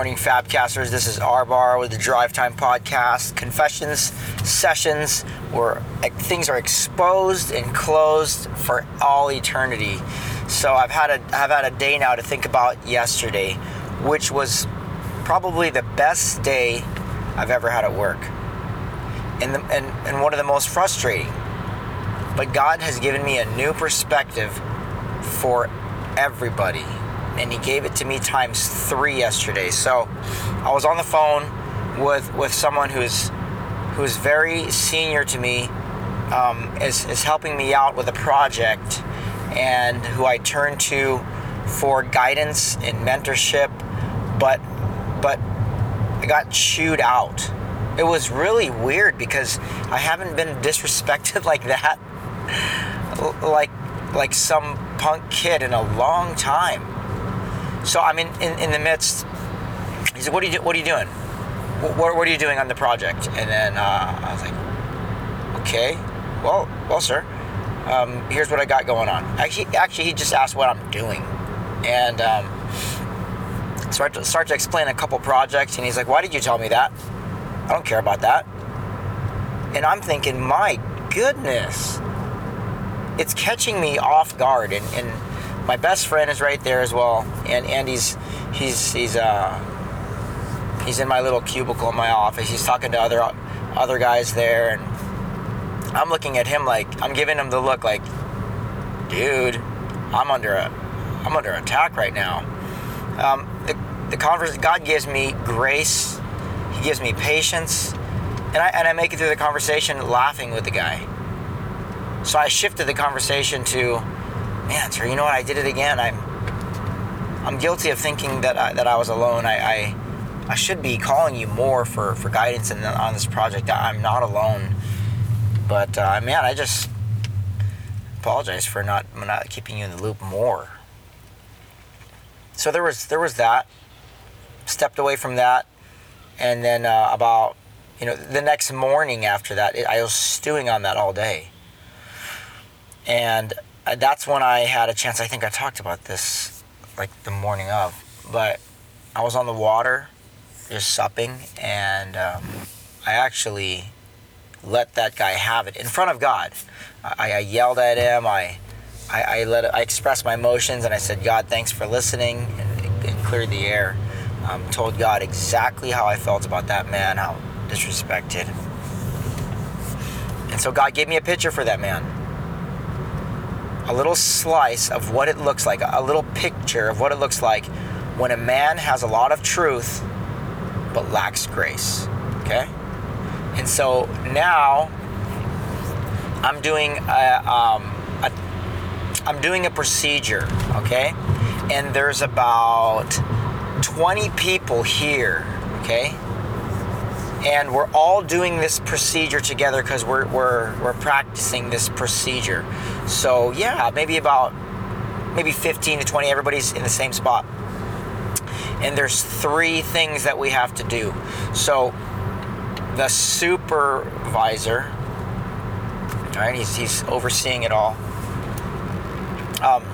morning, Fabcasters. This is Arbar with the Drive Time Podcast. Confessions sessions where things are exposed and closed for all eternity. So I've had a I've had a day now to think about yesterday, which was probably the best day I've ever had at work, and the, and and one of the most frustrating. But God has given me a new perspective for everybody and he gave it to me times three yesterday. So I was on the phone with with someone who's who's very senior to me, um, is is helping me out with a project, and who I turn to for guidance and mentorship, but but I got chewed out. It was really weird because I haven't been disrespected like that, like like some punk kid in a long time. So I'm in, in, in the midst. He said, "What are you What are you doing? What, what are you doing on the project?" And then uh, I was like, "Okay, well, well, sir, um, here's what I got going on." Actually, actually, he just asked what I'm doing, and um, start to start to explain a couple projects. And he's like, "Why did you tell me that? I don't care about that." And I'm thinking, my goodness, it's catching me off guard, and, and my best friend is right there as well, and Andy's he's he's uh he's in my little cubicle in my office. He's talking to other other guys there, and I'm looking at him like I'm giving him the look like, dude, I'm under a I'm under attack right now. Um, the the converse God gives me grace, He gives me patience, and I and I make it through the conversation laughing with the guy. So I shifted the conversation to man, sir, you know what? I did it again. I'm I'm guilty of thinking that I, that I was alone. I, I, I should be calling you more for, for guidance in, on this project. I'm not alone, but uh, man, I just apologize for not not keeping you in the loop more. So there was there was that. Stepped away from that, and then uh, about you know the next morning after that, it, I was stewing on that all day. And that's when I had a chance. I think I talked about this like the morning of, but I was on the water just supping, and um, I actually let that guy have it in front of God. I, I yelled at him. I, I, I let I expressed my emotions, and I said, "God, thanks for listening," and, and cleared the air. Um, told God exactly how I felt about that man, how disrespected. And so God gave me a picture for that man a little slice of what it looks like, a little picture of what it looks like when a man has a lot of truth but lacks grace. Okay? And so now I'm doing a, um, a I'm doing a procedure, okay? And there's about 20 people here, okay? and we're all doing this procedure together because we're, we're, we're practicing this procedure. So yeah, maybe about maybe 15 to 20, everybody's in the same spot. And there's three things that we have to do. So the supervisor, right, he's, he's overseeing it all. Um,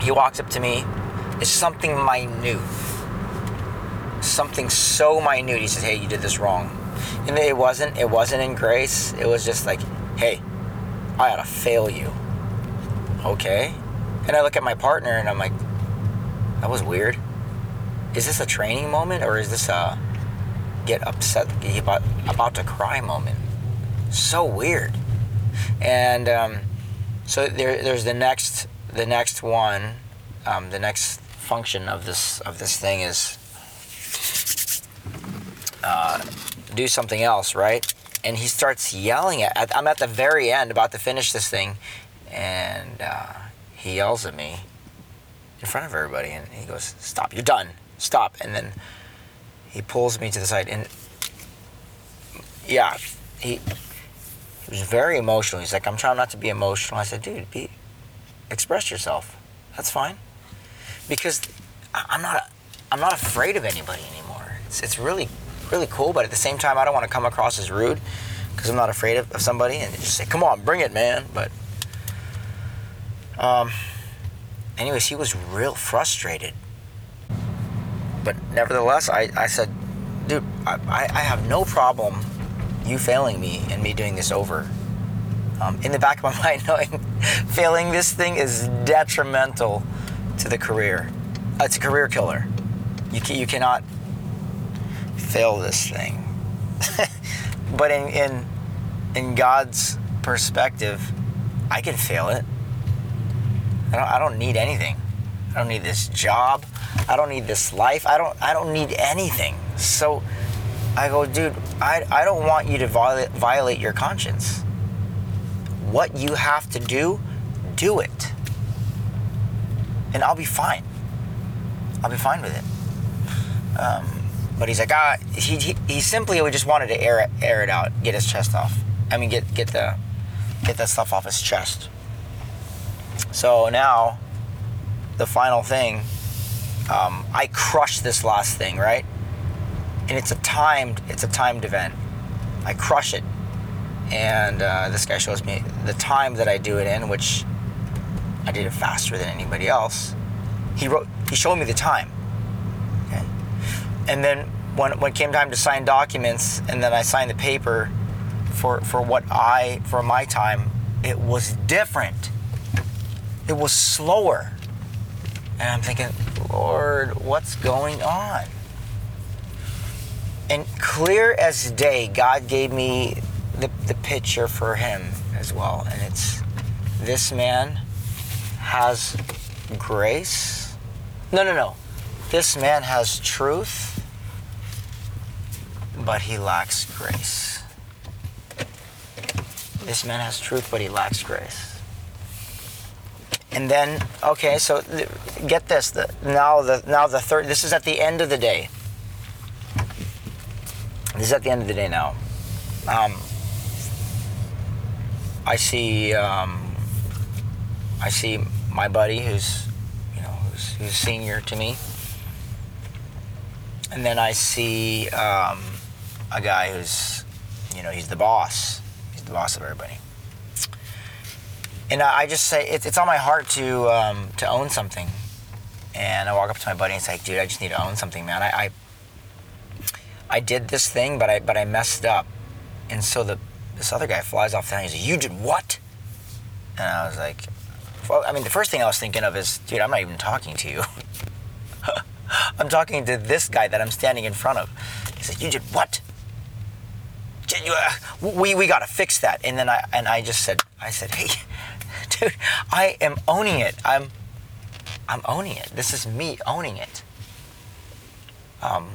he walks up to me. It's something minute something so minute. He says, "Hey, you did this wrong," and it wasn't. It wasn't in grace. It was just like, "Hey, I ought to fail you." Okay, and I look at my partner and I'm like, "That was weird. Is this a training moment or is this a get upset, about about to cry moment?" So weird. And um, so there, there's the next the next one, um, the next function of this of this thing is uh, do something else, right? And he starts yelling at. I'm at the very end, about to finish this thing, and uh, he yells at me in front of everybody, and he goes, "Stop! You're done. Stop!" And then he pulls me to the side, and yeah, he he was very emotional. He's like, "I'm trying not to be emotional." I said, "Dude, be express yourself. That's fine." Because I'm not I'm not afraid of anybody anymore. It's, it's really really cool, but at the same time, I don't want to come across as rude because I'm not afraid of, of, somebody and just say, "Come on, bring it, man." But, um, anyways, he was real frustrated, but nevertheless, I, I said, dude, I, I have no problem you failing me and me doing this over. Um, in the back of my mind, knowing failing this thing is detrimental to the career. It's a career killer. You, can, you cannot fail this thing. but in, in, in God's perspective, I can fail it. I don't, I don't need anything. I don't need this job. I don't need this life. I don't I don't need anything. So I go, dude, I, I don't want you to violate, violate your conscience. What you have to do, do it. And I'll be fine. I'll be fine with it. Um, but he's like, ah, he, he, he simply just wanted to air it, air it out, get his chest off. I mean, get, get the, get that stuff off his chest. So now, the final thing, um, I crushed this last thing, right? And it's a timed, it's a timed event. I crush it, and uh, this guy shows me the time that I do it in, which I did it faster than anybody else. He wrote, he showed me the time. And then when when it came time to sign documents, and then I signed the paper for for what I for my time, it was different. It was slower. And I'm thinking, Lord, what's going on? And clear as day, God gave me the, the picture for him as well. And it's this man has grace. No, no, no. This man has truth, but he lacks grace. This man has truth, but he lacks grace. And then, okay, so th- get this. The, now the now the third. This is at the end of the day. This is at the end of the day now. Um, I see. Um, I see my buddy, who's you know who's, who's senior to me, and then I see um, a guy who's you know he's the boss. He's the boss of everybody and I just say it's, on my heart to um, to own something. And I walk up to my buddy and say, "Dude, I just need to own something, man. I, I I did this thing, but I but I messed up." And so the this other guy flies off the handle. He's like, "You did what?" And I was like, "Well, I mean, the first thing I was thinking of is, dude, I'm not even talking to you. I'm talking to this guy that I'm standing in front of." He said, "You did what?" Uh, we we got to fix that. And then I and I just said, I said, "Hey." dude, I am owning it. I'm I'm owning it. This is me owning it. Um,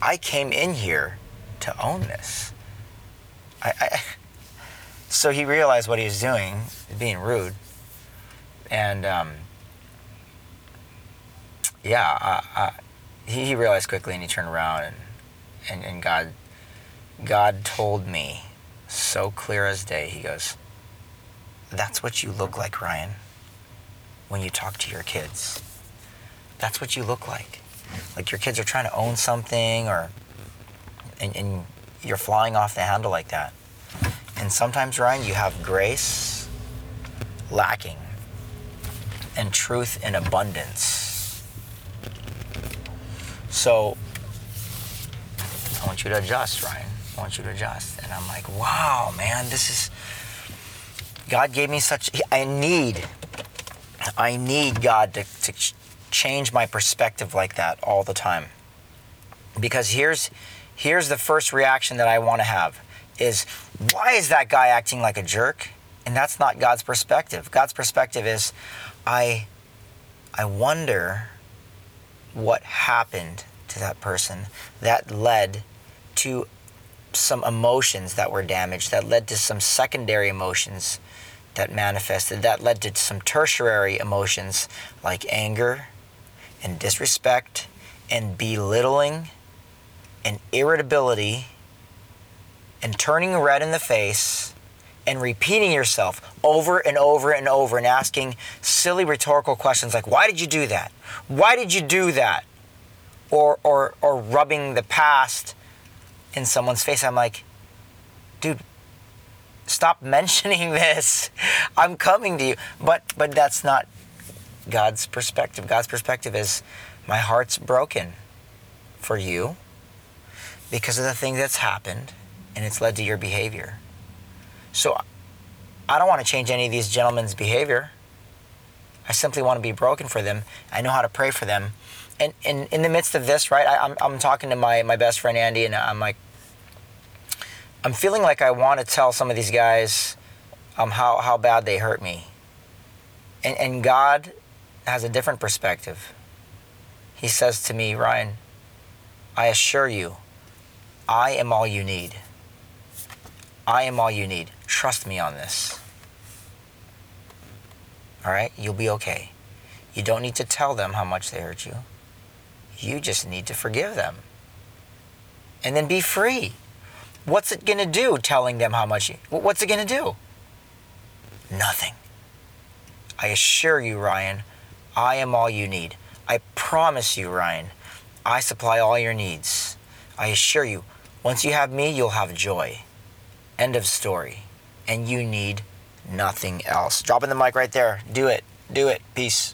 I came in here to own this. I, I so he realized what he was doing, being rude, and um, yeah, I, I, he, he realized quickly, and he turned around, and, and and God, God told me so clear as day. He goes, that's what you look like, Ryan, when you talk to your kids. That's what you look like. Like your kids are trying to own something or and, and you're flying off the handle like that. And sometimes, Ryan, you have grace lacking and truth in abundance. So I want you to adjust, Ryan. Want you to adjust. And I'm like, wow, man, this is God gave me such, I need, I need God to, to change my perspective like that all the time. Because here's, here's the first reaction that I want to have is why is that guy acting like a jerk? And that's not God's perspective. God's perspective is I I wonder what happened to that person that led to some emotions that were damaged, that led to some secondary emotions that manifested, that led to some tertiary emotions like anger and disrespect and belittling and irritability and turning red in the face and repeating yourself over and over and over and asking silly rhetorical questions like why did you do that? Why did you do that? Or or or rubbing the past in someone's face i'm like dude stop mentioning this. I'm coming to you. But but that's not God's perspective. God's perspective is my heart's broken. for you because of the thing that's happened and it's led to your behavior. So I don't want to change any of these gentlemen's behavior. I simply want to be broken for them. I know how to pray for them. And, in the midst of this, right, I, I'm, I'm talking to my, my best friend Andy, and I'm like, I'm feeling like I want to tell some of these guys um, how, how bad they hurt me. And, and God has a different perspective. He says to me, Ryan, I assure you, I am all you need. I am all you need. Trust me on this. All right? You'll be okay. You don't need to tell them how much they hurt you. You just need to forgive them. And then be free. What's it going to do telling them how much you, what's it going to do? Nothing. I assure you, Ryan, I am all you need. I promise you, Ryan, I supply all your needs. I assure you, once you have me, you'll have joy. End of story. And you need nothing else. Dropping the mic right there. Do it. Do it. Peace.